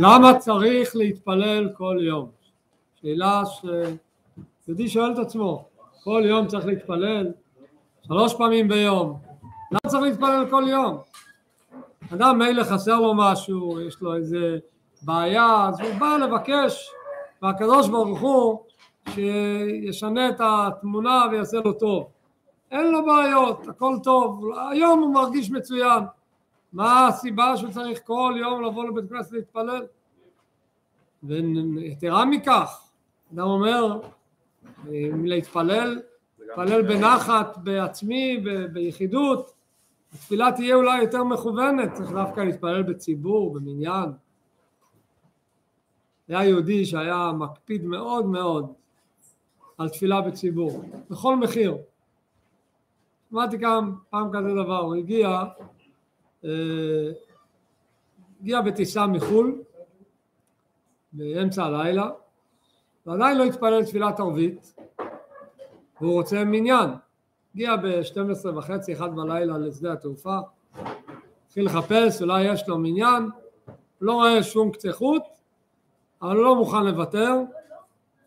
למה צריך להתפלל כל יום? שאלה שיהודי שואל את עצמו, כל יום צריך להתפלל? שלוש פעמים ביום. למה צריך להתפלל כל יום? אדם מילא חסר לו משהו, יש לו איזה בעיה, אז הוא בא לבקש מהקדוש ברוך הוא שישנה את התמונה ויעשה לו טוב. אין לו בעיות, הכל טוב, היום הוא מרגיש מצוין. מה הסיבה שהוא צריך כל יום לבוא לבית כנסת להתפלל? ויתרה מכך, אדם אומר, להתפלל, להתפלל בנחת בעצמי, ביחידות, התפילה תהיה אולי יותר מכוונת, צריך דווקא להתפלל בציבור, במניין. היה יהודי שהיה מקפיד מאוד מאוד על תפילה בציבור, בכל מחיר. שמעתי גם פעם כזה דבר, הוא הגיע, אה, הגיע בטיסה מחו"ל באמצע הלילה ועדיין לא התפלל תפילת ערבית. והוא רוצה מניין. הגיע ב-12 וחצי, אחד בלילה לשדה התעופה, התחיל לחפש, אולי יש לו מניין, לא רואה שום קצה חוט, אבל הוא לא מוכן לוותר,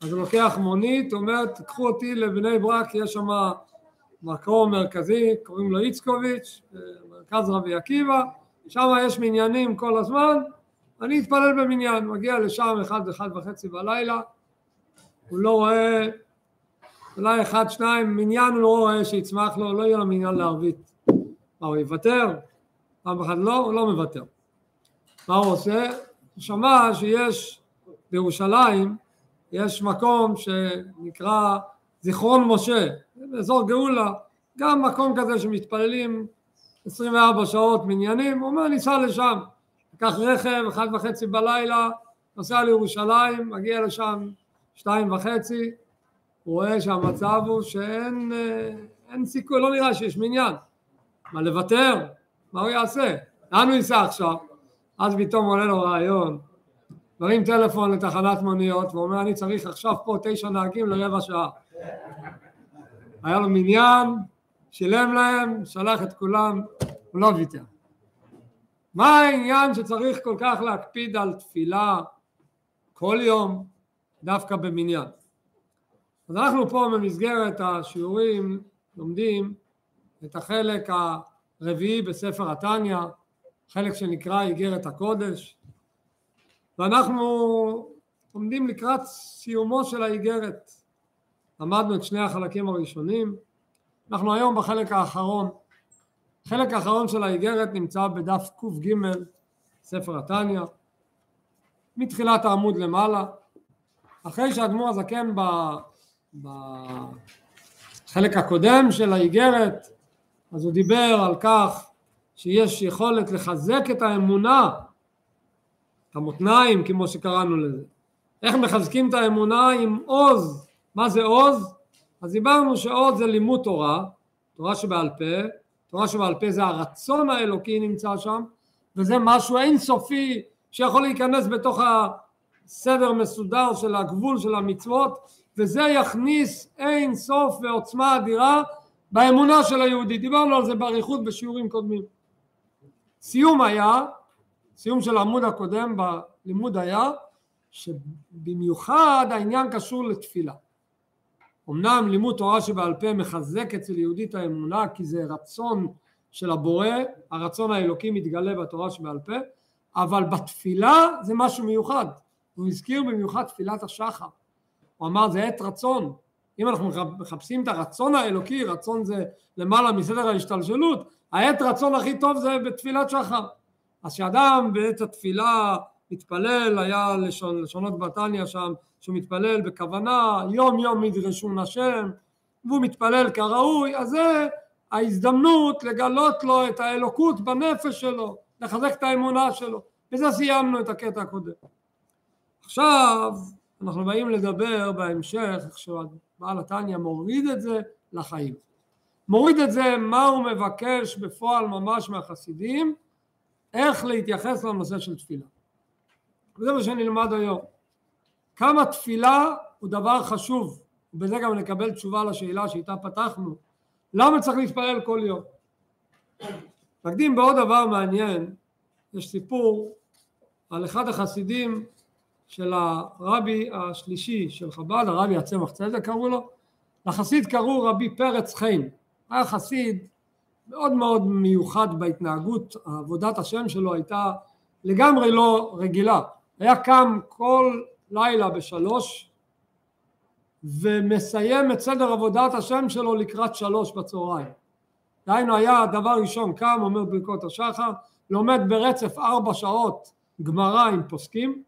אז הוא לוקח מונית, אומר, תיקחו אותי לבני ברק, יש שם מקום מרכזי, קוראים לו איצקוביץ', מרכז רבי עקיבא, שם יש מניינים כל הזמן, אני אתפלל במניין, מגיע לשם אחד, אחד וחצי בלילה, הוא לא רואה, אולי אחד, שניים, מניין הוא לא רואה שיצמח לו, לא יהיה לו מניין לערבית. מה, הוא יוותר? פעם אחת לא, הוא לא מוותר. מה הוא עושה? הוא שמע שיש בירושלים, יש מקום שנקרא זיכרון משה, באזור גאולה, גם מקום כזה שמתפללים 24 שעות מניינים, הוא אומר ניסע לשם, לקח רכב, אחד וחצי בלילה, נוסע לירושלים, מגיע לשם שתיים וחצי, הוא רואה שהמצב הוא שאין אין סיכוי, לא נראה שיש מניין. מה לוותר? מה הוא יעשה? לאן הוא ייסע עכשיו? אז פתאום עולה לו רעיון, מרים טלפון לתחנת מוניות ואומר אני צריך עכשיו פה תשע נהגים לרבע שעה. היה לו מניין, שילם להם, שלח את כולם, הוא לא ויתר. מה העניין שצריך כל כך להקפיד על תפילה כל יום דווקא במניין? אז אנחנו פה במסגרת השיעורים לומדים את החלק הרביעי בספר התניא, חלק שנקרא איגרת הקודש, ואנחנו עומדים לקראת סיומו של האיגרת. למדנו את שני החלקים הראשונים, אנחנו היום בחלק האחרון. החלק האחרון של האיגרת נמצא בדף קג, ספר התניא, מתחילת העמוד למעלה. אחרי שהאדמו"ר הזקן בחלק הקודם של האיגרת, אז הוא דיבר על כך שיש יכולת לחזק את האמונה, את המותניים כמו שקראנו לזה. איך מחזקים את האמונה עם עוז. מה זה עוז? אז דיברנו שעוז זה לימוד תורה, תורה שבעל פה, תורה שבעל פה זה הרצון האלוקי נמצא שם, וזה משהו אינסופי שיכול להיכנס בתוך הסדר מסודר של הגבול של המצוות, וזה יכניס אין סוף ועוצמה אדירה באמונה של היהודי. דיברנו על זה באריכות בשיעורים קודמים. סיום היה, סיום של העמוד הקודם בלימוד היה, שבמיוחד העניין קשור לתפילה. אמנם לימוד תורה שבעל פה מחזק אצל יהודי את האמונה כי זה רצון של הבורא, הרצון האלוקי מתגלה בתורה שבעל פה, אבל בתפילה זה משהו מיוחד. הוא הזכיר במיוחד תפילת השחר. הוא אמר זה עת רצון. אם אנחנו מחפשים את הרצון האלוקי, רצון זה למעלה מסדר ההשתלשלות, העת רצון הכי טוב זה בתפילת שחר. אז שאדם בעת התפילה מתפלל, היה לשון, לשונות בתניא שם, שהוא מתפלל בכוונה, יום יום מדרשון השם, והוא מתפלל כראוי, אז זה ההזדמנות לגלות לו את האלוקות בנפש שלו, לחזק את האמונה שלו. בזה סיימנו את הקטע הקודם. עכשיו אנחנו באים לדבר בהמשך, איך שבעל התניא מוריד את זה לחיים. מוריד את זה מה הוא מבקש בפועל ממש מהחסידים, איך להתייחס לנושא של תפילה. וזה מה שנלמד היום. כמה תפילה הוא דבר חשוב, ובזה גם נקבל תשובה לשאלה שאיתה פתחנו, למה צריך להתפלל כל יום? נקדים בעוד דבר מעניין, יש סיפור על אחד החסידים של הרבי השלישי של חב"ד, הרבי הצמח צדק קראו לו, לחסיד קראו רבי פרץ חיים, היה חסיד מאוד מאוד מיוחד בהתנהגות, עבודת השם שלו הייתה לגמרי לא רגילה, היה קם כל לילה בשלוש ומסיים את סדר עבודת השם שלו לקראת שלוש בצהריים. דהיינו היה דבר ראשון קם אומר ברכות השחר לומד ברצף ארבע שעות גמרא עם פוסקים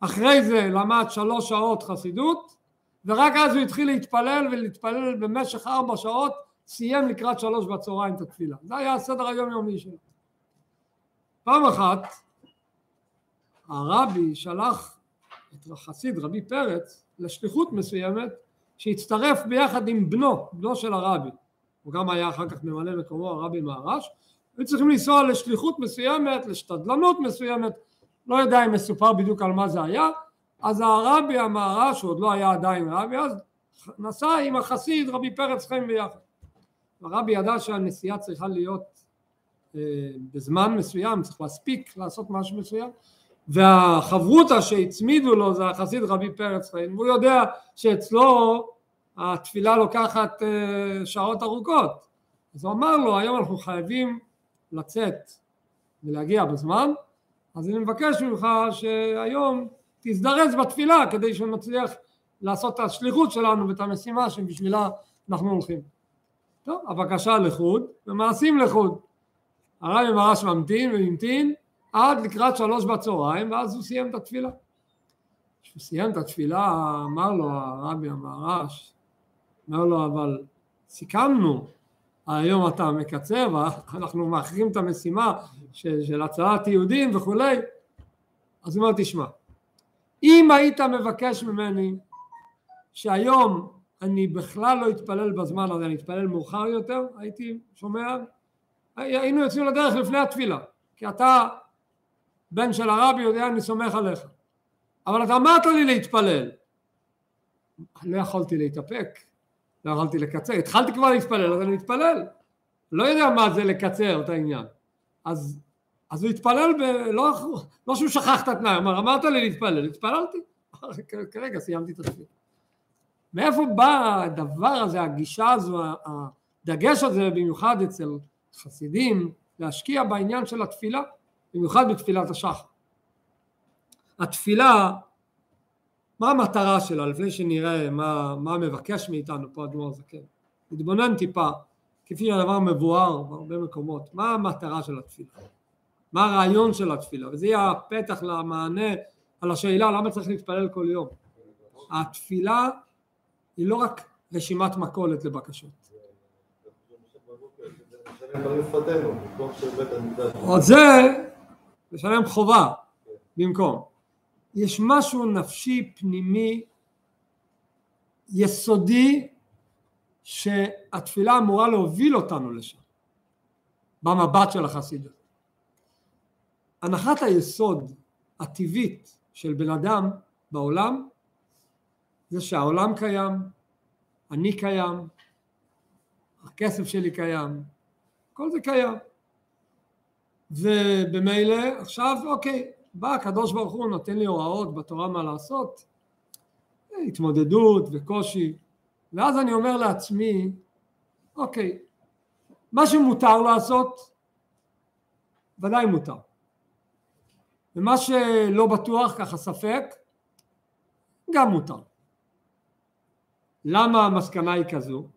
אחרי זה למד שלוש שעות חסידות ורק אז הוא התחיל להתפלל ולהתפלל במשך ארבע שעות סיים לקראת שלוש בצהריים את התפילה זה היה הסדר היומיומי שלו פעם אחת הרבי שלח את החסיד רבי פרץ לשליחות מסוימת שהצטרף ביחד עם בנו, בנו של הרבי. הוא גם היה אחר כך ממלא מקומו הרבי מהרש. היו צריכים לנסוע לשליחות מסוימת, לשתדלנות מסוימת. לא יודע אם מסופר בדיוק על מה זה היה. אז הרבי המהר"ש, הוא עוד לא היה עדיין רבי אז נסע עם החסיד רבי פרץ חיים ביחד. הרבי ידע שהנסיעה צריכה להיות אה, בזמן מסוים, צריך להספיק לעשות משהו מסוים והחברותא שהצמידו לו זה החסיד רבי פרץ חיים והוא יודע שאצלו התפילה לוקחת אה, שעות ארוכות אז הוא אמר לו היום אנחנו חייבים לצאת ולהגיע בזמן אז אני מבקש ממך שהיום תזדרז בתפילה כדי שנצליח לעשות את השליחות שלנו ואת המשימה שבשבילה אנחנו הולכים. טוב, הבקשה לחוד ומעשים לחוד. הרבי מרש ממתין והמתין עד לקראת שלוש בצהריים ואז הוא סיים את התפילה. כשהוא סיים את התפילה אמר לו הרבי המהר"ש, אמר לו אבל סיכמנו היום אתה מקצר ואנחנו מאחרים את המשימה של, של הצלת יהודים וכולי אז הוא אומר תשמע אם היית מבקש ממני שהיום אני בכלל לא אתפלל בזמן הזה, אני אתפלל מאוחר יותר, הייתי שומע, היינו יוצאים לדרך לפני התפילה, כי אתה בן של הרבי יודע אני סומך עליך, אבל אתה אמרת לי להתפלל, לא יכולתי להתאפק, לא יכולתי לקצר, התחלתי כבר להתפלל אז אני מתפלל, לא יודע מה זה לקצר את העניין, אז, אז הוא התפלל, ב, לא, לא שהוא שכח את התנאי, אמר אמרת לי להתפלל, התפללתי, כרגע סיימתי את התפילה. מאיפה בא הדבר הזה, הגישה הזו, הדגש הזה במיוחד אצל חסידים, להשקיע בעניין של התפילה, במיוחד בתפילת השחר. התפילה מה המטרה שלה לפני שנראה מה, מה מבקש מאיתנו פה אדמו"ר זקן? נתבונן טיפה כפי שהדבר מבואר בהרבה מקומות מה המטרה של התפילה? מה הרעיון של התפילה? וזה יהיה הפתח למענה על השאלה למה צריך להתפלל כל יום. התפילה היא לא רק רשימת מכולת לבקשות. עוד זה לשלם חובה במקום. יש משהו נפשי פנימי יסודי שהתפילה אמורה להוביל אותנו לשם במבט של החסידות. הנחת היסוד הטבעית של בן אדם בעולם זה שהעולם קיים, אני קיים, הכסף שלי קיים, כל זה קיים. ובמילא עכשיו אוקיי, בא הקדוש ברוך הוא נותן לי הוראות בתורה מה לעשות, התמודדות וקושי, ואז אני אומר לעצמי, אוקיי, מה שמותר לעשות, ודאי מותר. ומה שלא בטוח, ככה ספק, גם מותר. למה המסקנה היא כזו?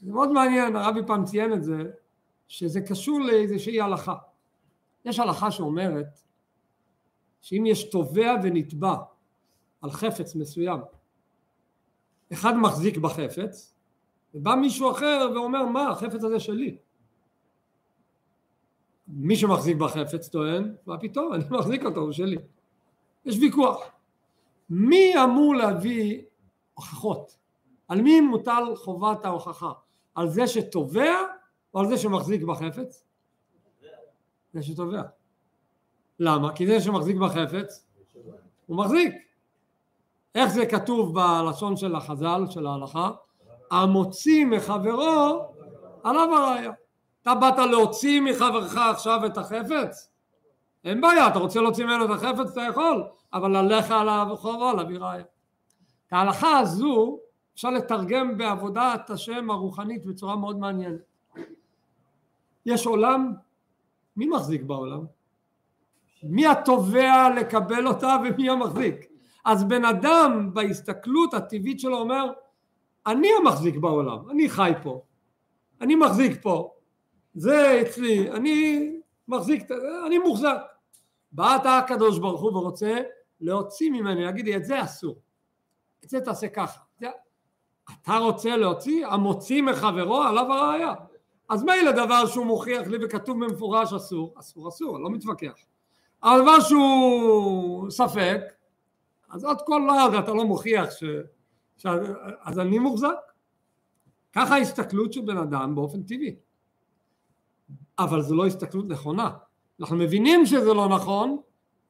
זה מאוד מעניין, הרבי פעם ציין את זה, שזה קשור לאיזושהי הלכה. יש הלכה שאומרת שאם יש תובע ונתבע על חפץ מסוים, אחד מחזיק בחפץ, ובא מישהו אחר ואומר מה החפץ הזה שלי. מי שמחזיק בחפץ טוען, מה פתאום, אני מחזיק אותו, הוא שלי. יש ויכוח. מי אמור להביא הוכחות? על מי מוטל חובת ההוכחה? על זה שתובע או על זה שמחזיק בחפץ? זה שתובע. למה? כי זה שמחזיק בחפץ הוא מחזיק. איך זה כתוב בלשון של החז"ל, של ההלכה? המוציא מחברו עליו הראיה. אתה באת להוציא מחברך עכשיו את החפץ? אין בעיה, אתה רוצה להוציא ממנו את החפץ, אתה יכול, אבל עליך עליו חובה להביא ראיה. את ההלכה הזו אפשר לתרגם בעבודת השם הרוחנית בצורה מאוד מעניינת. יש עולם, מי מחזיק בעולם? מי התובע לקבל אותה ומי המחזיק? אז בן אדם בהסתכלות הטבעית שלו אומר אני המחזיק בעולם, אני חי פה, אני מחזיק פה, זה אצלי, אני מחזיק, אני מוחזק. בא אתה הקדוש ברוך הוא ורוצה להוציא ממני, להגיד לי את זה אסור, את זה תעשה ככה. אתה רוצה להוציא? המוציא מחברו עליו הראייה. אז מילא דבר שהוא מוכיח לי וכתוב במפורש אסור, אסור אסור, לא מתווכח. אבל דבר שהוא ספק, אז עוד כל לעד אתה לא מוכיח ש... ש... אז אני מוחזק. ככה ההסתכלות של בן אדם באופן טבעי. אבל זו לא הסתכלות נכונה. אנחנו מבינים שזה לא נכון,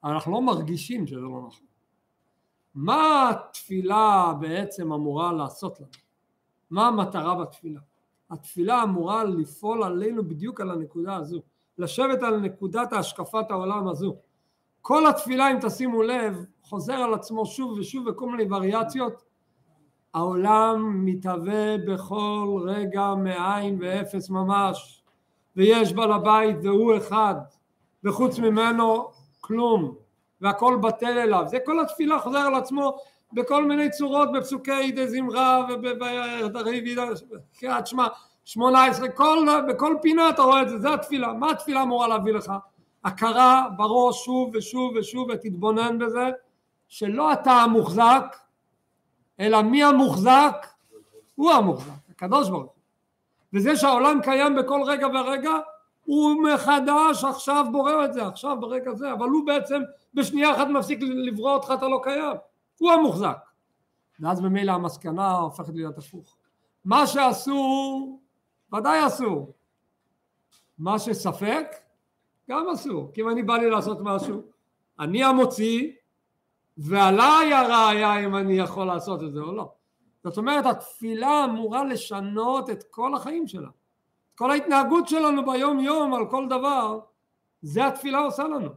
אבל אנחנו לא מרגישים שזה לא נכון. מה התפילה בעצם אמורה לעשות לנו? מה המטרה בתפילה? התפילה אמורה לפעול עלינו בדיוק על הנקודה הזו, לשבת על נקודת השקפת העולם הזו. כל התפילה אם תשימו לב חוזר על עצמו שוב ושוב בכל מיני וריאציות העולם מתהווה בכל רגע מאין ואפס ממש ויש בעל הבית והוא אחד וחוץ ממנו כלום והכל בטל אליו זה כל התפילה חוזר על עצמו בכל מיני צורות בפסוקי דה זמרה ובקריאת שמע שמונה עשרה בכל פינה אתה רואה את זה זה התפילה מה התפילה אמורה להביא לך הכרה בראש שוב ושוב ושוב ותתבונן בזה שלא אתה המוחזק אלא מי המוחזק? הוא המוחזק, הקדוש ברוך הוא. וזה שהעולם קיים בכל רגע ורגע הוא מחדש עכשיו בורא את זה עכשיו ברגע זה אבל הוא בעצם בשנייה אחת מפסיק לברוא אותך אתה לא קיים הוא המוחזק ואז ממילא המסקנה הופכת להיות הפוך מה שאסור ודאי אסור מה שספק גם אסור כי אם אני בא לי לעשות משהו אני המוציא ועליי הראיה אם אני יכול לעשות את זה או לא. זאת אומרת התפילה אמורה לשנות את כל החיים שלה. כל ההתנהגות שלנו ביום יום על כל דבר זה התפילה עושה לנו.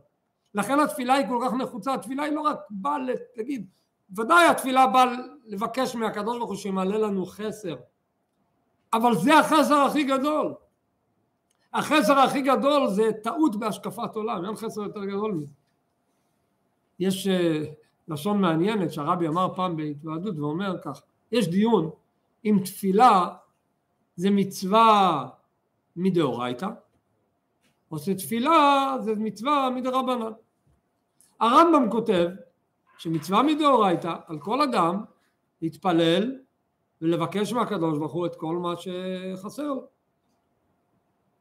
לכן התפילה היא כל כך נחוצה, התפילה היא לא רק באה להגיד, ודאי התפילה באה לבקש מהקדוש ברוך הוא שימלא לנו חסר, אבל זה החסר הכי גדול. החסר הכי גדול זה טעות בהשקפת עולם, אין חסר יותר גדול מזה. יש אה, לשון מעניינת שהרבי אמר פעם בהתוועדות ואומר כך, יש דיון אם תפילה זה מצווה מדאורייתא או שתפילה זה מצווה מדרבנן. הרמב"ם כותב שמצווה מדאורייתא על כל אדם להתפלל ולבקש מהקדוש ברוך הוא את כל מה שחסר לו.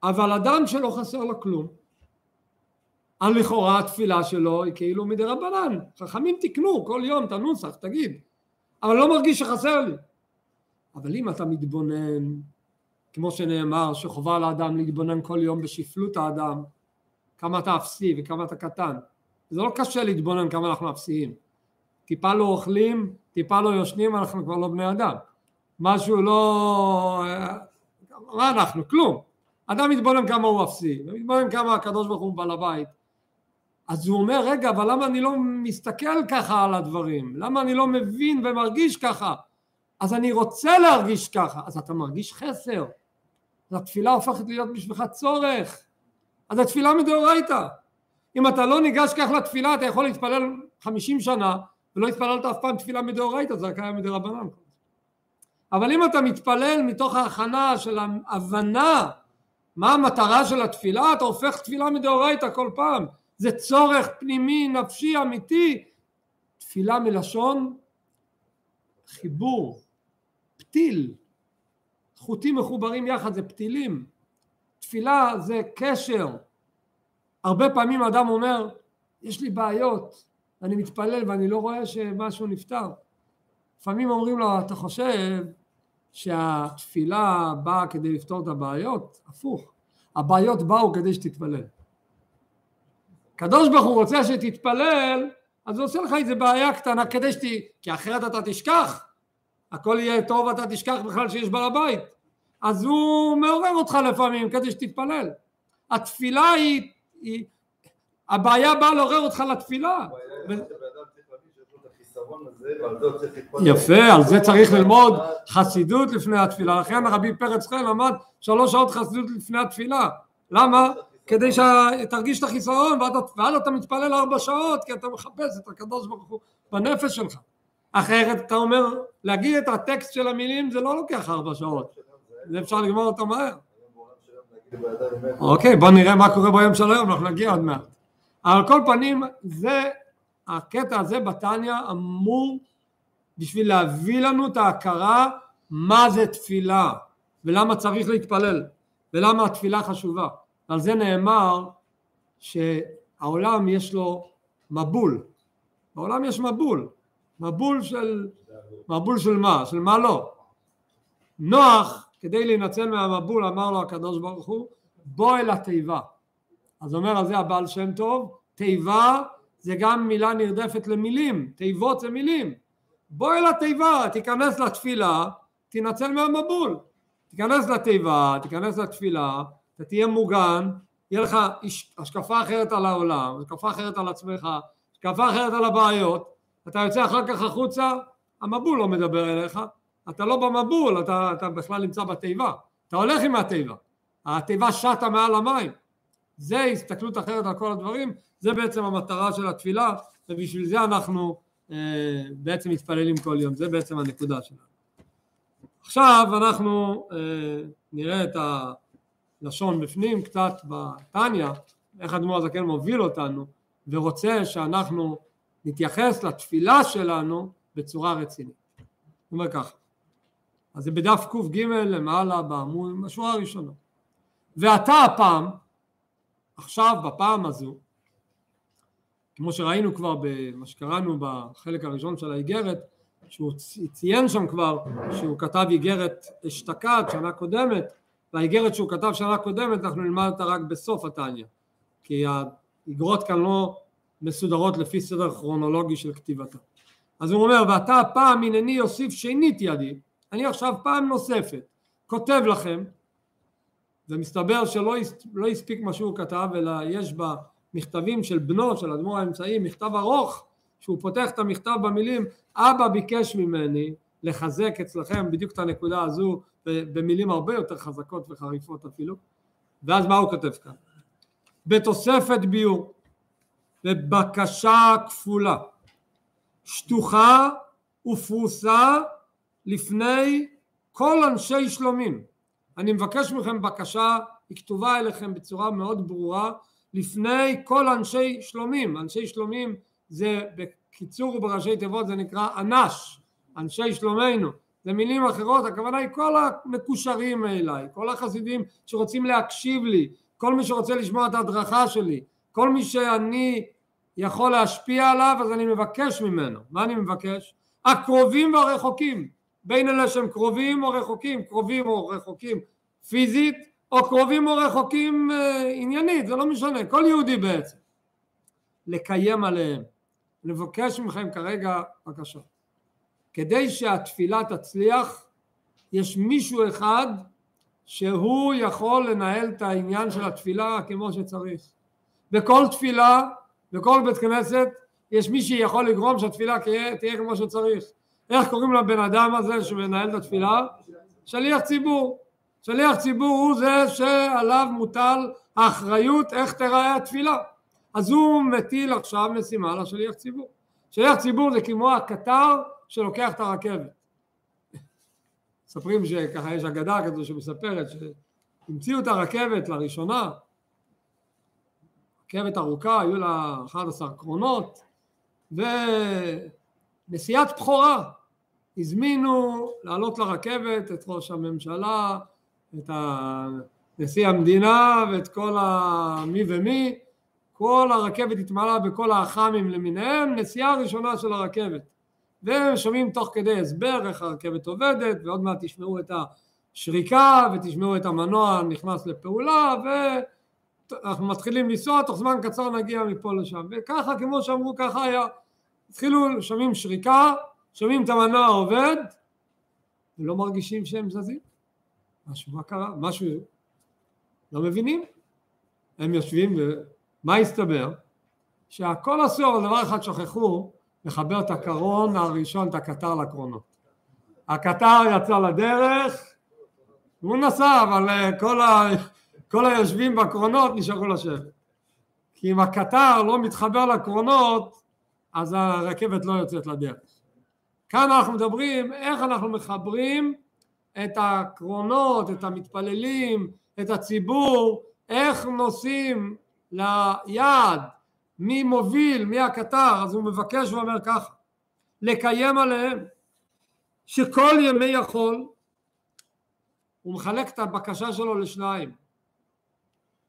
אבל אדם שלא חסר לו כלום על לכאורה התפילה שלו היא כאילו מדי רבנן, חכמים תקנו כל יום את הנוסח, תגיד, אבל לא מרגיש שחסר לי. אבל אם אתה מתבונן, כמו שנאמר, שחובה לאדם להתבונן כל יום בשפלות האדם, כמה אתה אפסי וכמה אתה קטן. זה לא קשה להתבונן כמה אנחנו אפסיים. טיפה לא אוכלים, טיפה לא יושנים, אנחנו כבר לא בני אדם. משהו לא... מה אנחנו? כלום. אדם מתבונן כמה הוא אפסי, ומתבונן כמה הקדוש ברוך הוא בעל הבית. אז הוא אומר רגע אבל למה אני לא מסתכל ככה על הדברים למה אני לא מבין ומרגיש ככה אז אני רוצה להרגיש ככה אז אתה מרגיש חסר אז התפילה הופכת להיות בשבילך צורך אז התפילה מדאורייתא אם אתה לא ניגש כך לתפילה אתה יכול להתפלל חמישים שנה ולא התפללת אף פעם תפילה מדאורייתא זה קיים מדרבנן. אבל אם אתה מתפלל מתוך ההכנה של ההבנה מה המטרה של התפילה אתה הופך תפילה מדאורייתא כל פעם. זה צורך פנימי נפשי אמיתי. תפילה מלשון חיבור פתיל. חוטים מחוברים יחד זה פתילים. תפילה זה קשר. הרבה פעמים אדם אומר יש לי בעיות אני מתפלל ואני לא רואה שמשהו נפתר לפעמים אומרים לו אתה חושב שהתפילה באה כדי לפתור את הבעיות? הפוך הבעיות באו כדי שתתפלל הקדוש ברוך הוא רוצה שתתפלל, אז הוא עושה לך איזה בעיה קטנה כדי שת... כי אחרת אתה תשכח, הכל יהיה טוב ואתה תשכח בכלל שיש בעל הבית. אז הוא מעורר אותך לפעמים כדי שתתפלל. התפילה היא, היא הבעיה באה לעורר אותך לתפילה. יפה, על זה צריך ללמוד חסידות לפני התפילה. לכן הרבי פרץ חן למד שלוש שעות חסידות לפני התפילה. למה? כדי שתרגיש את החיסרון, ואז אתה מתפלל ארבע שעות, כי אתה מחפש את הקדוש ברוך הוא בנפש שלך. אחרת אתה אומר, להגיד את הטקסט של המילים זה לא לוקח ארבע שעות, זה אפשר לגמור אותו מהר. אוקיי, בוא נראה מה קורה ביום של היום, אנחנו נגיע עוד מעט. על כל פנים, זה, הקטע הזה בתניא אמור בשביל להביא לנו את ההכרה מה זה תפילה, ולמה צריך להתפלל, ולמה התפילה חשובה. על זה נאמר שהעולם יש לו מבול. בעולם יש מבול. מבול של... מבול של מה? של מה לא. נוח, כדי להינצל מהמבול, אמר לו הקדוש ברוך הוא, בוא אל התיבה. אז אומר על זה הבעל שם טוב, תיבה זה גם מילה נרדפת למילים, תיבות זה מילים. בוא אל התיבה, תיכנס לתפילה, תינצל מהמבול. תיכנס לתיבה, תיכנס לתפילה, אתה תהיה מוגן, יהיה לך הש- השקפה אחרת על העולם, השקפה אחרת על עצמך, השקפה אחרת על הבעיות, אתה יוצא אחר כך החוצה, המבול לא מדבר אליך, אתה לא במבול, אתה, אתה בכלל נמצא בתיבה, אתה הולך עם התיבה, התיבה שטה מעל המים, זה הסתכלות אחרת על כל הדברים, זה בעצם המטרה של התפילה, ובשביל זה אנחנו אה, בעצם מתפללים כל יום, זה בעצם הנקודה שלנו. עכשיו אנחנו אה, נראה את הלשון בפנים קצת בתניא, איך אדמו"ר הזקן מוביל אותנו ורוצה שאנחנו נתייחס לתפילה שלנו בצורה רצינית. הוא אומר ככה, אז זה בדף קג למעלה בעמוד, בשורה הראשונה. ואתה הפעם, עכשיו בפעם הזו, כמו שראינו כבר במה שקראנו בחלק הראשון של האיגרת, שהוא ציין שם כבר שהוא כתב איגרת אשתקד שנה קודמת, והאיגרת שהוא כתב שנה קודמת אנחנו נלמד אותה רק בסוף התניא, כי האיגרות כאן לא מסודרות לפי סדר כרונולוגי של כתיבתה. אז הוא אומר, ואתה הפעם הנני יוסיף שנית ידי, אני עכשיו פעם נוספת כותב לכם, ומסתבר שלא לא הספיק מה שהוא כתב, אלא יש במכתבים של בנו, של אדמו"ר האמצעי, מכתב ארוך, שהוא פותח את המכתב במילים, אבא ביקש ממני לחזק אצלכם בדיוק את הנקודה הזו, במילים הרבה יותר חזקות וחריפות אפילו, ואז מה הוא כותב כאן? בתוספת ביור, בבקשה כפולה, שטוחה ופרוסה לפני כל אנשי שלומים. אני מבקש מכם בקשה, היא כתובה אליכם בצורה מאוד ברורה, לפני כל אנשי שלומים. אנשי שלומים זה בקיצור ובראשי תיבות זה נקרא אנש, אנשי שלומנו. זה מילים אחרות, הכוונה היא כל המקושרים אליי, כל החסידים שרוצים להקשיב לי, כל מי שרוצה לשמוע את ההדרכה שלי, כל מי שאני יכול להשפיע עליו אז אני מבקש ממנו. מה אני מבקש? הקרובים והרחוקים. בין אלה שהם קרובים או רחוקים, קרובים או רחוקים פיזית, או קרובים או רחוקים אה, עניינית, זה לא משנה, כל יהודי בעצם. לקיים עליהם. לבקש מכם כרגע בבקשה. כדי שהתפילה תצליח, יש מישהו אחד שהוא יכול לנהל את העניין של התפילה כמו שצריך. בכל תפילה, בכל בית כנסת, יש מי שיכול לגרום שהתפילה תהיה, תהיה כמו שצריך. איך קוראים לבן אדם הזה שמנהל את התפילה? שליח ציבור. שליח ציבור הוא זה שעליו מוטל האחריות איך תיראה התפילה. אז הוא מטיל עכשיו משימה לשליח ציבור. שליח ציבור זה כמו הקטר שלוקח את הרכבת. מספרים שככה יש אגדה כזו שמספרת שהמציאו את הרכבת לראשונה, רכבת ארוכה, היו לה 11 קרונות, ונסיעת בכורה, הזמינו לעלות לרכבת את ראש הממשלה, את נשיא המדינה ואת כל המי ומי, כל הרכבת התמלאה בכל האח"מים למיניהם, נסיעה ראשונה של הרכבת. ושומעים תוך כדי הסבר איך הרכבת עובדת, ועוד מעט תשמעו את השריקה ותשמעו את המנוע נכנס לפעולה, ואנחנו מתחילים לנסוע, תוך זמן קצר נגיע מפה לשם. וככה, כמו שאמרו, ככה היה. התחילו, שומעים שריקה, שומעים את המנוע עובד, ולא מרגישים שהם זזים. משהו, מה קרה? משהו, לא מבינים. הם יושבים, ומה הסתבר? שהכל אסור, אבל דבר אחד שכחו, לחבר את הקרון הראשון, את הקטר לקרונות. הקטר יצא לדרך, הוא נסע, אבל אה, כל, ה... כל היושבים בקרונות נשארו לשבת. כי אם הקטר לא מתחבר לקרונות, אז הרכבת לא יוצאת לדרך. כאן אנחנו מדברים איך אנחנו מחברים את הקרונות, את המתפללים, את הציבור, איך נוסעים ליעד, מי מוביל, מי הקטר, אז הוא מבקש ואומר ככה, לקיים עליהם שכל ימי יכול, הוא מחלק את הבקשה שלו לשניים.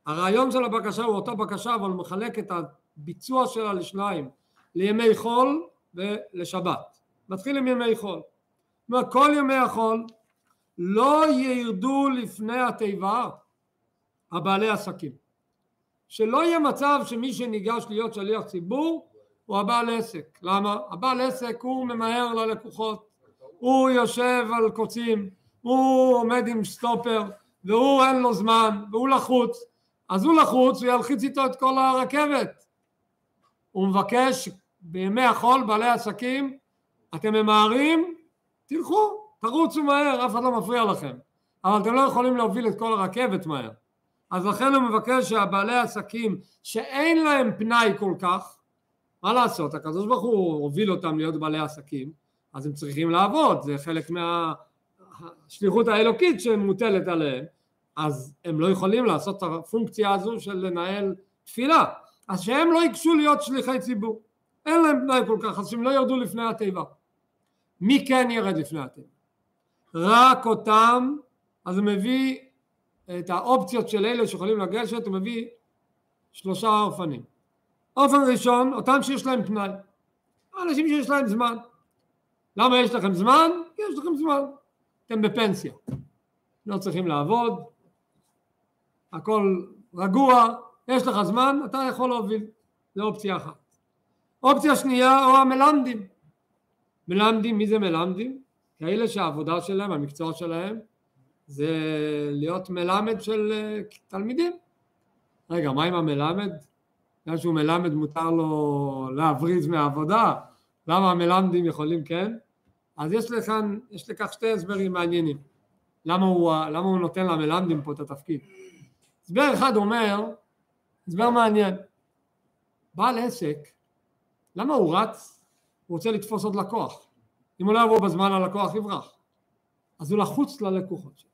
הרעיון של הבקשה הוא אותה בקשה, אבל הוא מחלק את הביצוע שלה לשניים, לימי חול ולשבת. מתחיל עם ימי חול. זאת אומרת, כל ימי החול לא ירדו לפני התיבה הבעלי עסקים. שלא יהיה מצב שמי שניגש להיות שליח ציבור הוא הבעל עסק. למה? הבעל עסק הוא ממהר ללקוחות, הוא יושב על קוצים, הוא עומד עם סטופר והוא אין לו זמן והוא לחוץ, אז הוא לחוץ וילחיץ איתו את כל הרכבת. הוא מבקש בימי החול בעלי עסקים אתם ממהרים תלכו תרוצו מהר אף אחד לא מפריע לכם. אבל אתם לא יכולים להוביל את כל הרכבת מהר. אז לכן הוא מבקש שהבעלי עסקים שאין להם פנאי כל כך, מה לעשות, הקדוש ברוך הוא הוביל אותם להיות בעלי עסקים, אז הם צריכים לעבוד, זה חלק מהשליחות האלוקית שמוטלת עליהם, אז הם לא יכולים לעשות את הפונקציה הזו של לנהל תפילה, אז שהם לא ייגשו להיות שליחי ציבור, אין להם פנאי כל כך, אז שהם לא ירדו לפני התיבה. מי כן ירד לפני התיבה? רק אותם, אז הוא מביא את האופציות של אלה שיכולים לגשת, הוא מביא שלושה אופנים. אופן ראשון, אותם שיש להם פנאי. אנשים שיש להם זמן. למה יש לכם זמן? כי יש לכם זמן. אתם בפנסיה. לא צריכים לעבוד, הכל רגוע, יש לך זמן, אתה יכול להוביל. זו אופציה אחת. אופציה שנייה, או המלמדים. מלמדים, מי זה מלמדים? כאלה שהעבודה שלהם, המקצוע שלהם, זה להיות מלמד של אה, תלמידים. רגע, מה עם המלמד? בגלל שהוא מלמד מותר לו להבריז מהעבודה, למה המלמדים יכולים כן? אז יש לכאן, יש לכך שתי הסברים מעניינים. למה הוא, למה הוא נותן למלמדים פה את התפקיד? הסבר אחד אומר, הסבר מעניין. בעל עסק, למה הוא רץ? הוא רוצה לתפוס עוד לקוח. אם הוא לא יבוא בזמן הלקוח יברח. אז הוא לחוץ ללקוחות שלו.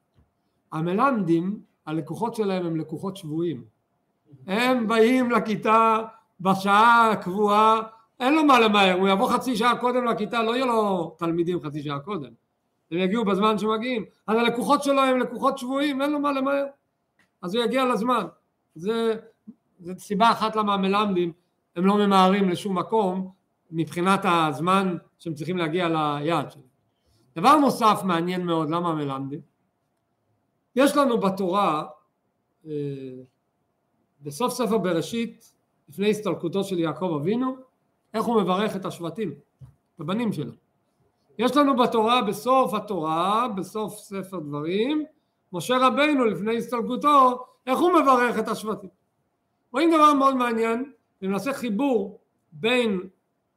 המלמדים, הלקוחות שלהם הם לקוחות שבויים. הם באים לכיתה בשעה הקבועה, אין לו מה למהר, הוא יבוא חצי שעה קודם לכיתה, לא יהיו לו תלמידים חצי שעה קודם. הם יגיעו בזמן שמגיעים. אז הלקוחות שלו הם לקוחות שבויים, אין לו מה למהר. אז הוא יגיע לזמן. זה, זה סיבה אחת למה המלמדים הם לא ממהרים לשום מקום מבחינת הזמן שהם צריכים להגיע ליעד שלהם. דבר נוסף מעניין מאוד, למה המלמדים? יש לנו בתורה אה, בסוף ספר בראשית לפני הסתלקותו של יעקב אבינו איך הוא מברך את השבטים, הבנים שלו. יש לנו בתורה בסוף התורה, בסוף ספר דברים, משה רבינו לפני הסתלקותו, איך הוא מברך את השבטים. רואים דבר מאוד מעניין, אם נעשה חיבור בין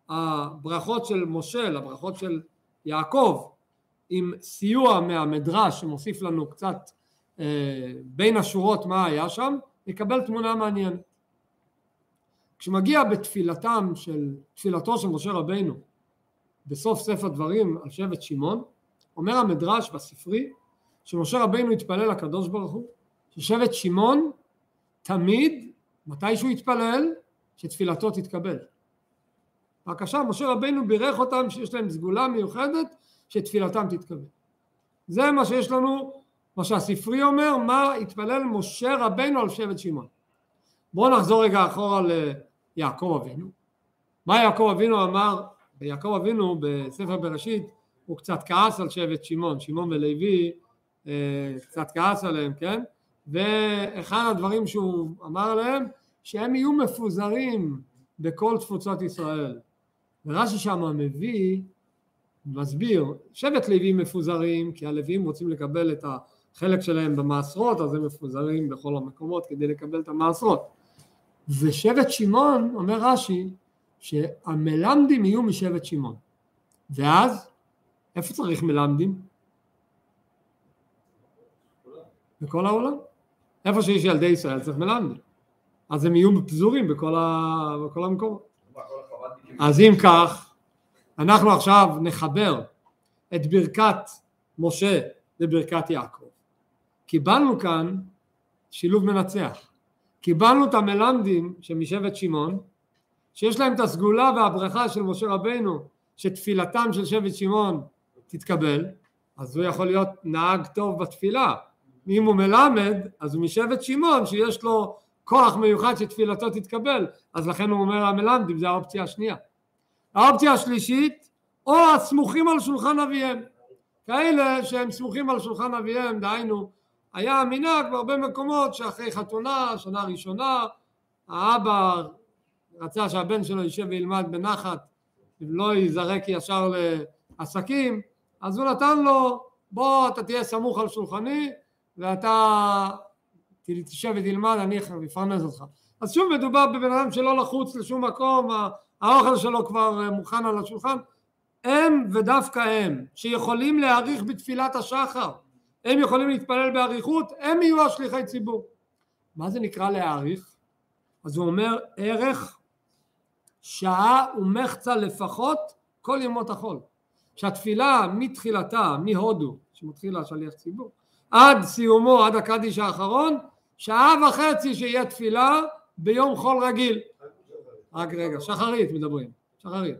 הברכות של משה לברכות של יעקב עם סיוע מהמדרש שמוסיף לנו קצת אה, בין השורות מה היה שם, נקבל תמונה מעניינת. כשמגיע בתפילתם של, תפילתו של משה רבינו בסוף ספר דברים על שבט שמעון, אומר המדרש בספרי שמשה רבינו התפלל לקדוש ברוך הוא, ששבט שמעון תמיד, מתי שהוא יתפלל, שתפילתו תתקבל. בבקשה, משה רבינו בירך אותם שיש להם סגולה מיוחדת שתפילתם תתקבל. זה מה שיש לנו מה שהספרי אומר, מה התפלל משה רבנו על שבט שמעון. בואו נחזור רגע אחורה ליעקב אבינו. מה יעקב אבינו אמר, ביעקב אבינו בספר בראשית הוא קצת כעס על שבט שמעון, שמעון ולוי אה, קצת כעס עליהם, כן? ואחד הדברים שהוא אמר עליהם שהם יהיו מפוזרים בכל תפוצות ישראל. ורש"י שם מביא, מסביר, שבט לוי מפוזרים כי הלווים רוצים לקבל את החלק שלהם במעשרות אז הם מפוזרים בכל המקומות כדי לקבל את המעשרות ושבט שמעון, אומר רש"י, שהמלמדים יהיו משבט שמעון. ואז, איפה צריך מלמדים? בכל העולם. איפה שיש ילדי ישראל צריך מלמדים. אז הם יהיו פזורים בכל, ה... בכל המקומות. אז אם כך, אנחנו עכשיו נחבר את ברכת משה לברכת יעקב. קיבלנו כאן שילוב מנצח. קיבלנו את המלמדים שמשבט שמעון, שיש להם את הסגולה והברכה של משה רבינו, שתפילתם של שבט שמעון תתקבל, אז הוא יכול להיות נהג טוב בתפילה. אם הוא מלמד, אז הוא משבט שמעון שיש לו כוח מיוחד שתפילתו תתקבל, אז לכן הוא אומר המלמדים, זה האופציה השנייה. האופציה השלישית, או הסמוכים על שולחן אביהם. כאלה שהם סמוכים על שולחן אביהם, דהיינו, היה מנהג בהרבה מקומות שאחרי חתונה, שנה ראשונה, האבא רצה שהבן שלו יישב וילמד בנחת ולא ייזרק ישר לעסקים, אז הוא נתן לו, בוא אתה תהיה סמוך על שולחני ואתה תשב ותלמד, אני אפרנס אותך. אז שוב מדובר בבן אדם שלא לחוץ לשום מקום, האוכל שלו כבר מוכן על השולחן, הם ודווקא הם, שיכולים להעריך בתפילת השחר, הם יכולים להתפלל באריכות, הם יהיו השליחי ציבור. מה זה נקרא להעריך? אז הוא אומר ערך שעה ומחצה לפחות כל ימות החול. שהתפילה מתחילתה, מהודו, שמתחיל השליח ציבור, עד סיומו, עד הקדיש האחרון, שעה וחצי שיהיה תפילה ביום חול רגיל. רק רגע, שחרית מדברים, שחרית.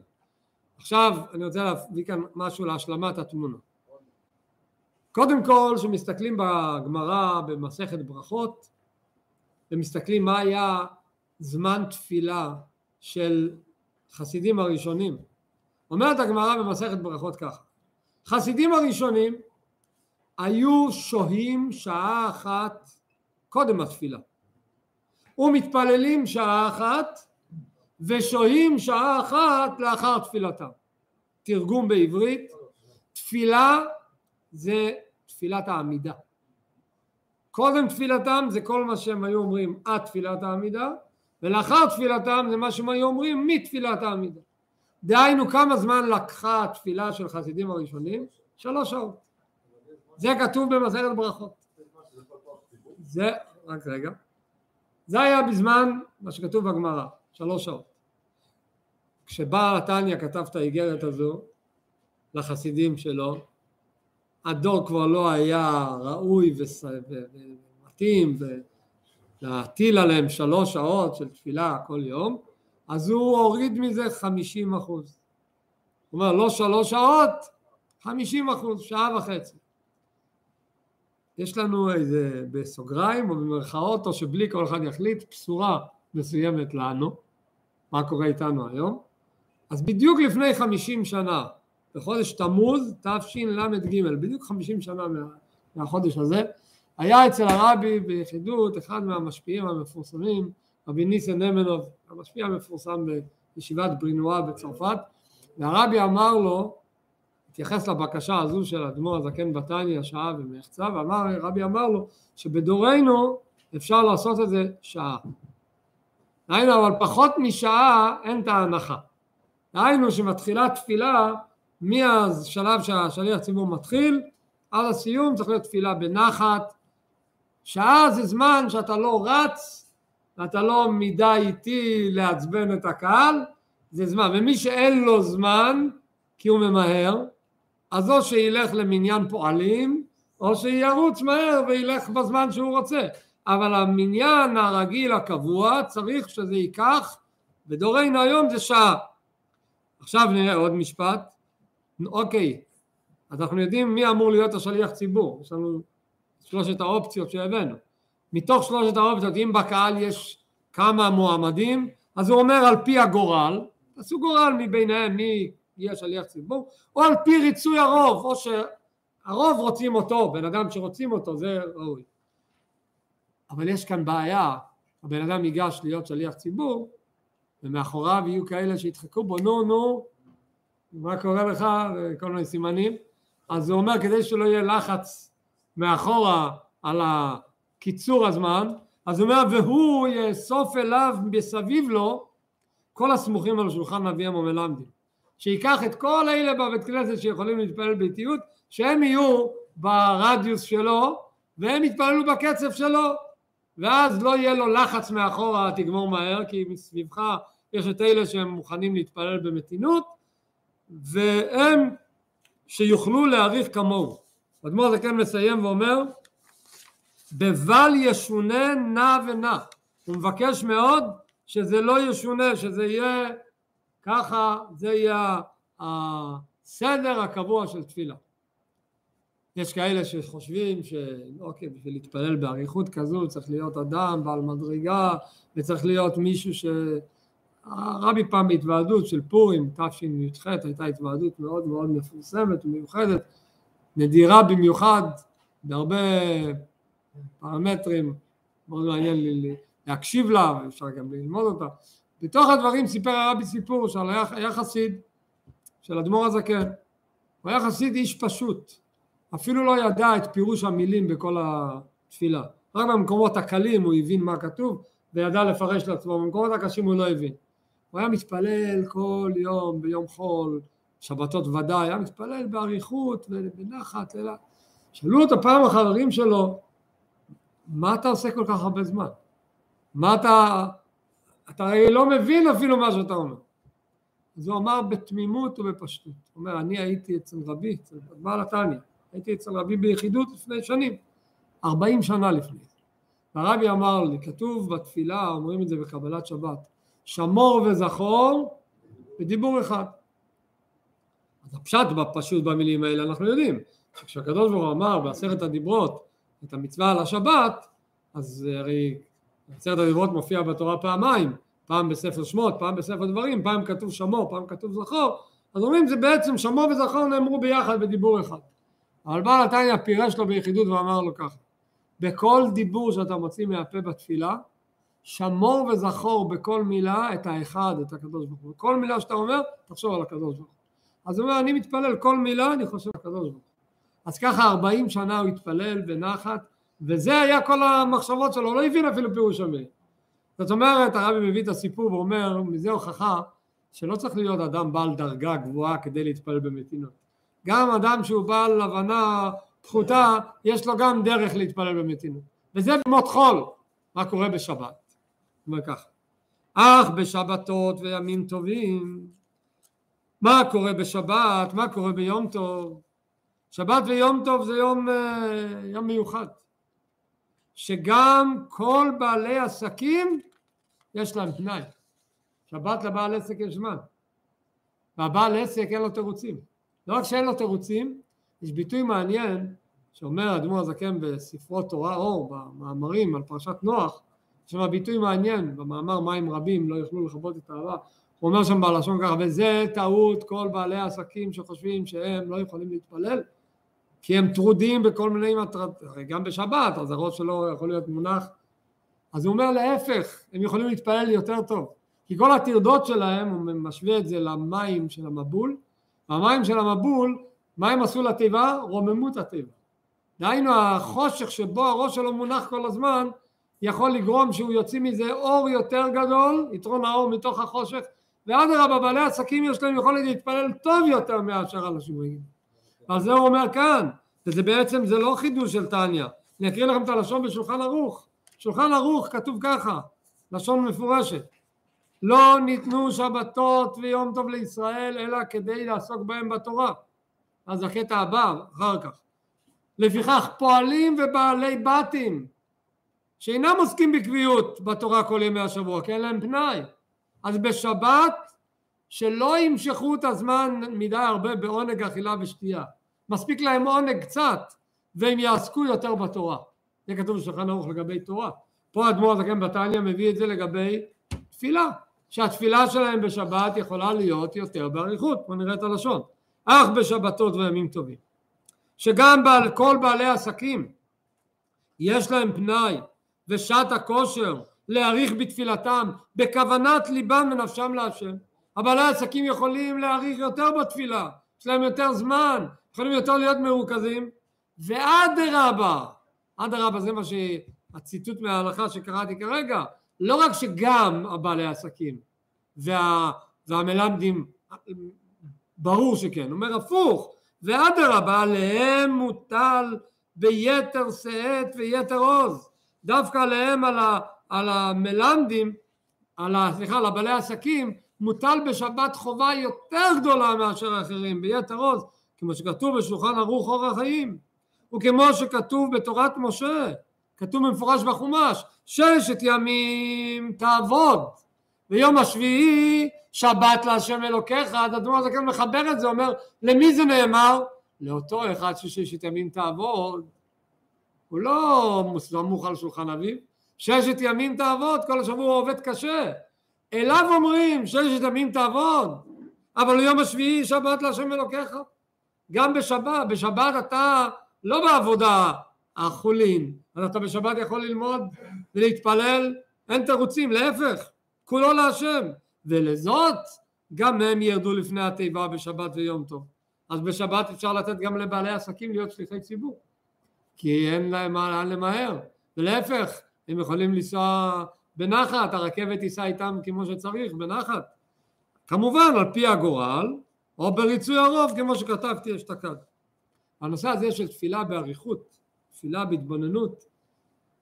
עכשיו אני רוצה להביא כאן משהו להשלמת התמונה. קודם כל, כשמסתכלים בגמרא במסכת ברכות, ומסתכלים מה היה זמן תפילה של חסידים הראשונים. אומרת הגמרא במסכת ברכות ככה: חסידים הראשונים היו שוהים שעה אחת קודם התפילה ומתפללים שעה אחת ושוהים שעה אחת לאחר תפילתם. תרגום בעברית, תפילה זה תפילת העמידה. קודם תפילתם זה כל מה שהם היו אומרים עד תפילת העמידה ולאחר תפילתם זה מה שהם היו אומרים מתפילת העמידה. דהיינו כמה זמן לקחה התפילה של חסידים הראשונים? שלוש שעות. זה כתוב במסכת ברכות. זה, רק רגע. זה היה בזמן מה שכתוב בגמרא, שלוש שעות. כשבעל התניא כתב את האיגרת הזו לחסידים שלו, הדור כבר לא היה ראוי ומתאים ולהטיל עליהם שלוש שעות של תפילה כל יום, אז הוא הוריד מזה חמישים אחוז. הוא אומר לא שלוש שעות, חמישים אחוז, שעה וחצי. יש לנו איזה בסוגריים או במרכאות או שבלי כל אחד יחליט בשורה מסוימת לנו, מה קורה איתנו היום. אז בדיוק לפני חמישים שנה, בחודש תמוז תשל"ג, בדיוק חמישים שנה מה, מהחודש הזה, היה אצל הרבי ביחידות אחד מהמשפיעים המפורסמים, רבי ניסן נמנוב, המשפיע המפורסם בישיבת ברינואה בצרפת, והרבי אמר לו, התייחס לבקשה הזו של אדמו"ר הזקן בתניא, שעה ומחצה, ואמר, רבי אמר לו שבדורנו אפשר לעשות את זה שעה. דהיינו, אבל פחות משעה אין את ההנחה. דהיינו שמתחילה תפילה מהשלב שהשליח ציבור מתחיל עד הסיום צריך להיות תפילה בנחת. שעה זה זמן שאתה לא רץ ואתה לא מידה איטי לעצבן את הקהל, זה זמן. ומי שאין לו זמן כי הוא ממהר, אז או שילך למניין פועלים או שירוץ מהר וילך בזמן שהוא רוצה. אבל המניין הרגיל הקבוע צריך שזה ייקח, בדורנו היום זה שעה. עכשיו נראה עוד משפט. אוקיי, אז אנחנו יודעים מי אמור להיות השליח ציבור, יש לנו שלושת האופציות שהבאנו. מתוך שלושת האופציות, אם בקהל יש כמה מועמדים, אז הוא אומר על פי הגורל, תעשו גורל מביניהם מי יהיה שליח ציבור, או על פי ריצוי הרוב, או שהרוב רוצים אותו, בן אדם שרוצים אותו, זה ראוי. אבל יש כאן בעיה, הבן אדם ייגש להיות שליח ציבור, ומאחוריו יהיו כאלה שידחקו בו, נו נו, מה קורה לך, כל מיני סימנים, אז הוא אומר כדי שלא יהיה לחץ מאחורה על קיצור הזמן, אז הוא אומר, והוא יאסוף אליו מסביב לו כל הסמוכים על שולחן אביהם ומלמדים. שייקח את כל אלה בבית כנסת שיכולים להתפלל באיטיות, שהם יהיו ברדיוס שלו, והם יתפללו בקצב שלו, ואז לא יהיה לו לחץ מאחורה, תגמור מהר, כי מסביבך יש את אלה שהם מוכנים להתפלל במתינות, והם שיוכלו להעריך כמוהו. אדמו"ר זה כן מסיים ואומר, בבל ישונה נע ונע. הוא מבקש מאוד שזה לא ישונה, שזה יהיה ככה, זה יהיה הסדר הקבוע של תפילה. יש כאלה שחושבים שאוקיי, בשביל להתפלל באריכות כזו צריך להיות אדם בעל מדרגה וצריך להיות מישהו ש... הרבי פעם בהתוועדות של פורים, תשי"ח, הייתה התוועדות מאוד מאוד מפורסמת ומיוחדת, נדירה במיוחד, בהרבה פרמטרים, מאוד מעניין לי להקשיב לה, ואפשר גם ללמוד אותה. בתוך הדברים סיפר הרבי סיפור שעל היה חסיד של אדמו"ר הזקן, הוא היה חסיד איש פשוט, אפילו לא ידע את פירוש המילים בכל התפילה, רק במקומות הקלים הוא הבין מה כתוב וידע לפרש לעצמו, במקומות הקשים הוא לא הבין. הוא היה מתפלל כל יום ביום חול, שבתות ודאי, היה מתפלל באריכות ובנחת, אלא שאלו אותו פעם החברים שלו, מה אתה עושה כל כך הרבה זמן? מה אתה, אתה לא מבין אפילו מה שאתה אומר. אז הוא אמר בתמימות ובפשטות, הוא אומר אני הייתי אצל רבי, אצל בעל התניא, הייתי אצל רבי ביחידות לפני שנים, ארבעים שנה לפני זה. והרבי אמר לי, כתוב בתפילה, אומרים את זה בקבלת שבת, שמור וזכור בדיבור אחד. אז הפשט פשוט במילים האלה אנחנו יודעים, שכשהקדוש ברוך הוא אמר בעשרת הדיברות את המצווה על השבת, אז הרי עשרת הדיברות מופיע בתורה פעמיים, פעם בספר שמות, פעם בספר דברים, פעם כתוב שמור, פעם כתוב זכור, אז אומרים זה בעצם שמור וזכור נאמרו ביחד בדיבור אחד. אבל בעל התניא פירש לו ביחידות ואמר לו ככה, בכל דיבור שאתה מוציא מהפה בתפילה, שמור וזכור בכל מילה את האחד, את הקדוש ברוך הוא. כל מילה שאתה אומר, תחשוב על הקדוש ברוך הוא. אז הוא אומר, אני מתפלל כל מילה, אני חושב על הקדוש ברוך הוא. אז ככה ארבעים שנה הוא התפלל בנחת, וזה היה כל המחשבות שלו, לא הבין אפילו פירוש המילים. זאת אומרת, הרבי מביא את הסיפור ואומר, מזה הוכחה שלא צריך להיות אדם בעל דרגה גבוהה כדי להתפלל במתינות. גם אדם שהוא בעל הבנה פחותה, יש לו גם דרך להתפלל במתינות. וזה במות חול, מה קורה בשבת. אומר ככה, אך בשבתות וימים טובים, מה קורה בשבת, מה קורה ביום טוב? שבת ויום טוב זה יום, אה, יום מיוחד, שגם כל בעלי עסקים יש להם פנאי. שבת לבעל עסק יש זמן, והבעל עסק אין לו תירוצים. לא רק שאין לו תירוצים, יש ביטוי מעניין שאומר האדמו"ר הזקן בספרו תורה אור, במאמרים על פרשת נוח, יש שם ביטוי מעניין, במאמר מים רבים לא יוכלו לכבות את האהבה, הוא אומר שם בלשון ככה, וזה טעות כל בעלי העסקים שחושבים שהם לא יכולים להתפלל, כי הם טרודים בכל מיני מטרות, הרי גם בשבת, אז הראש שלו יכול להיות מונח, אז הוא אומר להפך, הם יכולים להתפלל יותר טוב, כי כל הטרדות שלהם, הוא משווה את זה למים של המבול, והמים של המבול, מה הם עשו לתיבה? רוממו את התיבה. דהיינו החושך שבו הראש שלו מונח כל הזמן, יכול לגרום שהוא יוציא מזה אור יותר גדול, יתרון האור מתוך החושך, ואדרבה, בעלי עסקים יש להם יכולת להתפלל טוב יותר מאשר אנשים רגילים. ועל זה הוא אומר כאן, וזה בעצם, זה לא חידוש של טניה. אני אקריא לכם את הלשון בשולחן ערוך. שולחן ערוך כתוב ככה, לשון מפורשת. לא ניתנו שבתות ויום טוב לישראל אלא כדי לעסוק בהם בתורה. אז הקטע הבא, אחר כך. לפיכך פועלים ובעלי בתים שאינם עוסקים בקביעות בתורה כל ימי השבוע, כי אין להם פנאי. אז בשבת שלא ימשכו את הזמן מדי הרבה בעונג אכילה ושתייה. מספיק להם עונג קצת והם יעסקו יותר בתורה. זה כתוב בשולחן ערוך לגבי תורה. פה האדמו"ר הזקן בתניא מביא את זה לגבי תפילה, שהתפילה שלהם בשבת יכולה להיות יותר באריכות, בוא נראה את הלשון. אך בשבתות וימים טובים. שגם בעל, כל בעלי עסקים יש להם פנאי ושעת הכושר להעריך בתפילתם בכוונת ליבם ונפשם להשם. הבעלי העסקים יכולים להעריך יותר בתפילה, יש להם יותר זמן, יכולים יותר להיות מרוכזים, ואדרבה, אדרבה זה מה הציטוט מההלכה שקראתי כרגע, לא רק שגם הבעלי עסקים וה, והמלמדים, ברור שכן, אומר הפוך, ואדרבה עליהם מוטל ביתר שאת ויתר עוז, דווקא עליהם על, ה, על המלמדים, על ה, סליחה, על הבעלי עסקים, מוטל בשבת חובה יותר גדולה מאשר האחרים, ביתר עוז, כמו שכתוב בשולחן ערוך אור החיים, וכמו שכתוב בתורת משה, כתוב במפורש בחומש, ששת ימים תעבוד, ויום השביעי שבת להשם אלוקיך, אז אדמו"ר הזקן מחבר את זה, אומר למי זה נאמר? לאותו אחד שששת ימים תעבוד, הוא לא סמוך על שולחן אביו, ששת ימים תעבוד, כל השבוע הוא עובד קשה, אליו אומרים ששת ימים תעבוד, אבל יום השביעי שבת להשם אלוקיך, גם בשבת, בשבת אתה לא בעבודה החולין, אז אתה בשבת יכול ללמוד ולהתפלל, אין תירוצים, להפך, כולו להשם, ולזאת גם הם ירדו לפני התיבה בשבת ויום טוב. אז בשבת אפשר לתת גם לבעלי עסקים להיות שליחי ציבור, כי אין להם לאן למהר, ולהפך, הם יכולים לנסוע בנחת, הרכבת תיסע איתם כמו שצריך, בנחת. כמובן על פי הגורל, או בריצוי הרוב כמו שכתבתי אשתקד. הנושא הזה של תפילה באריכות, תפילה בהתבוננות,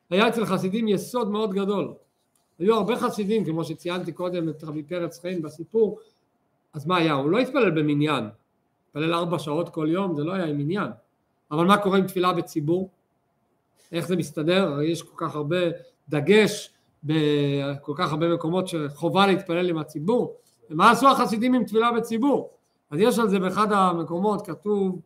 היה אצל חסידים יסוד מאוד גדול. היו הרבה חסידים, כמו שציינתי קודם את רבי פרץ חיים בסיפור, אז מה היה? הוא לא התפלל במניין, התפלל ארבע שעות כל יום, זה לא היה עם עניין. אבל מה קורה עם תפילה בציבור? איך זה מסתדר? יש כל כך הרבה דגש בכל כך הרבה מקומות שחובה להתפלל עם הציבור. ומה עשו החסידים עם תפילה בציבור? אז יש על זה באחד המקומות כתוב,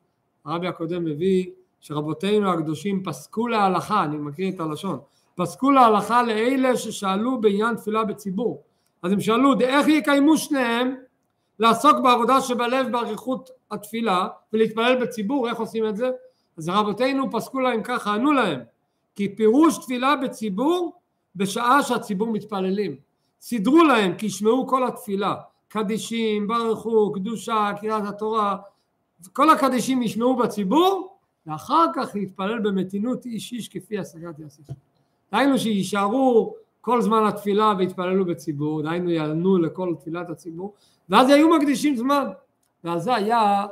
הרבי הקודם מביא שרבותינו הקדושים פסקו להלכה, אני מכיר את הלשון, פסקו להלכה לאלה ששאלו בעניין תפילה בציבור. אז הם שאלו איך יקיימו שניהם לעסוק בעבודה שבלב באריכות התפילה ולהתפלל בציבור, איך עושים את זה? אז רבותינו פסקו להם ככה, ענו להם, כי פירוש תפילה בציבור בשעה שהציבור מתפללים. סידרו להם כי ישמעו כל התפילה, קדישים, ברכו, קדושה, קריאת התורה, כל הקדישים ישמעו בציבור ואחר כך להתפלל במתינות איש איש כפי השגת יעשה דהיינו שיישארו כל זמן התפילה ויתפללו בציבור, דהיינו יענו לכל תפילת הציבור, ואז היו מקדישים זמן. ועל זה היה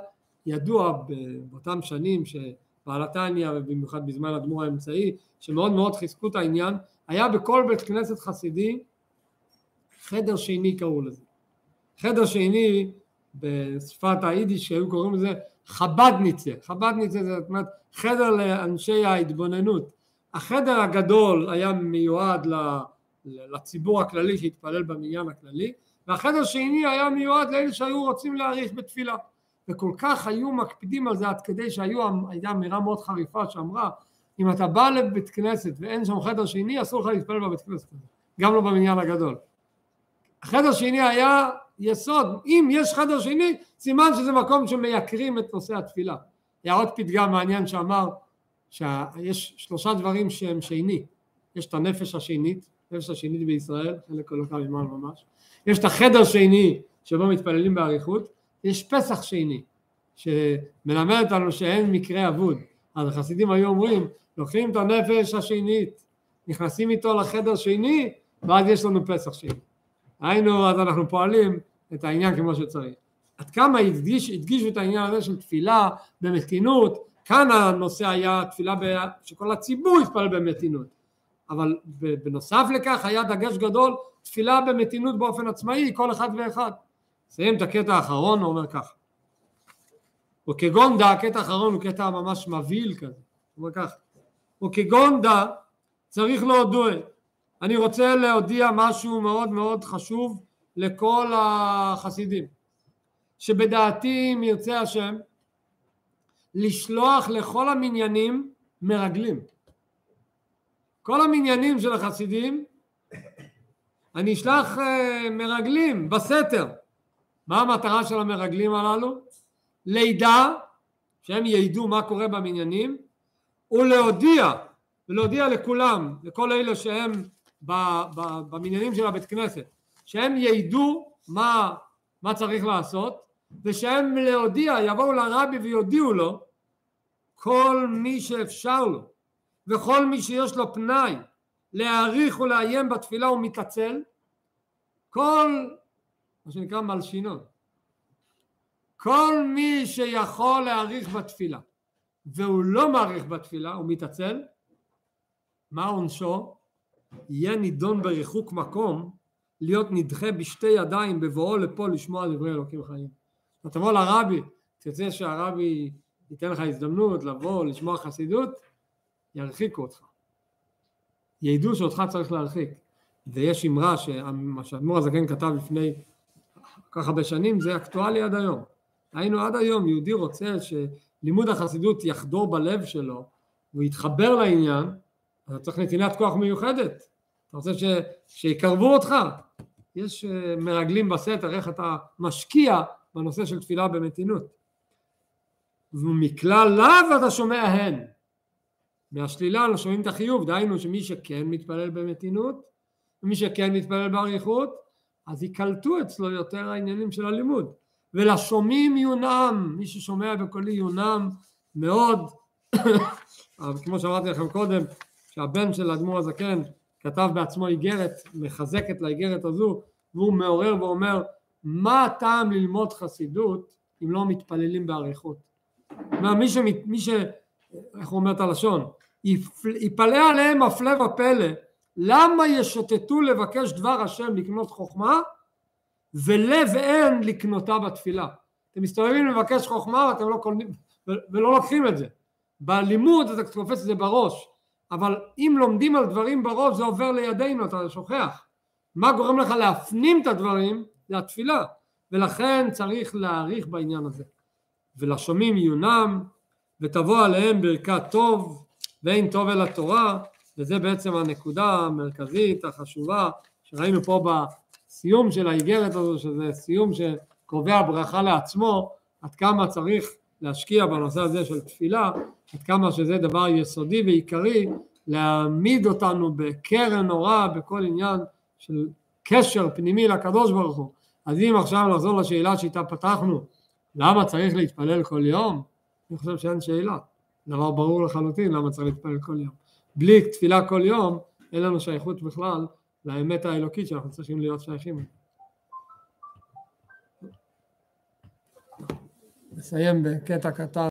ידוע באותם שנים שבעל התניא ובמיוחד בזמן הדמור האמצעי, שמאוד מאוד חיזקו את העניין, היה בכל בית כנסת חסידי חדר שני קראו לזה. חדר שני בשפת היידיש שהיו קוראים לזה חבדניצה, חבדניצה זה זאת אומרת חדר לאנשי ההתבוננות. החדר הגדול היה מיועד לציבור הכללי שהתפלל במניין הכללי והחדר שני היה מיועד לאלה שהיו רוצים להאריך בתפילה וכל כך היו מקפידים על זה עד כדי שהייתה אמירה מאוד חריפה שאמרה אם אתה בא לבית כנסת ואין שם חדר שני אסור לך להתפלל בבית כנסת הזה גם לא במניין הגדול. החדר שני היה יסוד. אם יש חדר שני סימן שזה מקום שמייקרים את נושא התפילה. היה עוד פתגם מעניין שאמר שיש שלושה דברים שהם שני. יש את הנפש השנית הנפש השנית בישראל חלק לא קם ממעל ממש. יש את החדר שני שבו מתפללים באריכות יש פסח שני שמלמד אותנו שאין מקרה אבוד אז החסידים היו אומרים לוקחים את הנפש השנית נכנסים איתו לחדר שני ואז יש לנו פסח שני. היינו אז אנחנו פועלים את העניין כמו שצריך. עד כמה הדגיש, הדגישו את העניין הזה של תפילה במתינות? כאן הנושא היה תפילה ב... שכל הציבור יתפלל במתינות. אבל בנוסף לכך היה דגש גדול תפילה במתינות באופן עצמאי כל אחד ואחד. נסיים את הקטע האחרון הוא אומר ככה וכגונדה הקטע האחרון הוא קטע ממש מבהיל כזה. הוא אומר ככה וכגונדה צריך להודות אני רוצה להודיע משהו מאוד מאוד חשוב לכל החסידים שבדעתי אם ירצה השם לשלוח לכל המניינים מרגלים. כל המניינים של החסידים אני אשלח uh, מרגלים בסתר. מה המטרה של המרגלים הללו? לידע שהם ידעו מה קורה במניינים ולהודיע ולהודיע לכולם לכל אלה שהם במניינים של הבית כנסת שהם ידעו מה, מה צריך לעשות ושהם להודיע יבואו לרבי ויודיעו לו כל מי שאפשר לו וכל מי שיש לו פנאי להעריך ולעיין בתפילה הוא מתעצל, כל מה שנקרא מלשינון, כל מי שיכול להעריך בתפילה והוא לא מעריך בתפילה, הוא מתעצל, מה עונשו? יהיה נידון בריחוק מקום להיות נדחה בשתי ידיים בבואו לפה לשמוע דברי אלוקים חיים. אתה תבוא לרבי, תרצה שהרבי ייתן לך הזדמנות לבוא לשמוע חסידות, ירחיקו אותך. ידעו שאותך צריך להרחיק. ויש אמרה שהאדמו"ר הזקן כתב לפני כל כך הרבה שנים, זה אקטואלי עד היום. היינו עד היום, יהודי רוצה שלימוד החסידות יחדור בלב שלו, הוא יתחבר לעניין, אתה צריך נתינת כוח מיוחדת. אתה רוצה ש, שיקרבו אותך. יש אה, מרגלים בסתר איך אתה משקיע בנושא של תפילה במתינות. ומכלל לאו אתה שומע הן. מהשלילה לא שומעים את החיוב, דהיינו שמי שכן מתפלל במתינות, ומי שכן מתפלל באריכות, אז ייקלטו אצלו יותר העניינים של הלימוד. ולשומעים יונם, מי ששומע בקולי יונם מאוד, כמו שאמרתי לכם קודם, שהבן של האדמו"ר הזקן כתב בעצמו איגרת, מחזקת לאיגרת הזו, והוא מעורר ואומר, מה הטעם ללמוד חסידות אם לא מתפללים באריכות? מי, ש... מי ש... איך הוא אומר את הלשון? יפלא עליהם הפלא ופלא, למה ישוטטו לבקש דבר השם לקנות חוכמה, ולב אין לקנותה בתפילה. אתם מסתובבים לבקש חוכמה ואתם לא קונים, ולא לוקחים את זה. בלימוד אתה תופס את זה בראש, אבל אם לומדים על דברים בראש זה עובר לידינו, אתה שוכח. מה גורם לך להפנים את הדברים? זה התפילה, ולכן צריך להעריך בעניין הזה. ולשומעים עיונם, ותבוא עליהם ברכת טוב, ואין טוב אל התורה, וזה בעצם הנקודה המרכזית החשובה שראינו פה בסיום של האיגרת הזו, שזה סיום שקובע ברכה לעצמו, עד כמה צריך להשקיע בנושא הזה של תפילה, עד כמה שזה דבר יסודי ועיקרי, להעמיד אותנו בקרן נורא בכל עניין של קשר פנימי לקדוש ברוך הוא. אז אם עכשיו נחזור לשאלה שאיתה פתחנו, למה צריך להתפלל כל יום? אני חושב שאין שאלה. דבר ברור לחלוטין למה צריך להתפלל כל יום. בלי תפילה כל יום, אין לנו שייכות בכלל לאמת האלוקית שאנחנו צריכים להיות שייכים. נסיים בקטע קטן.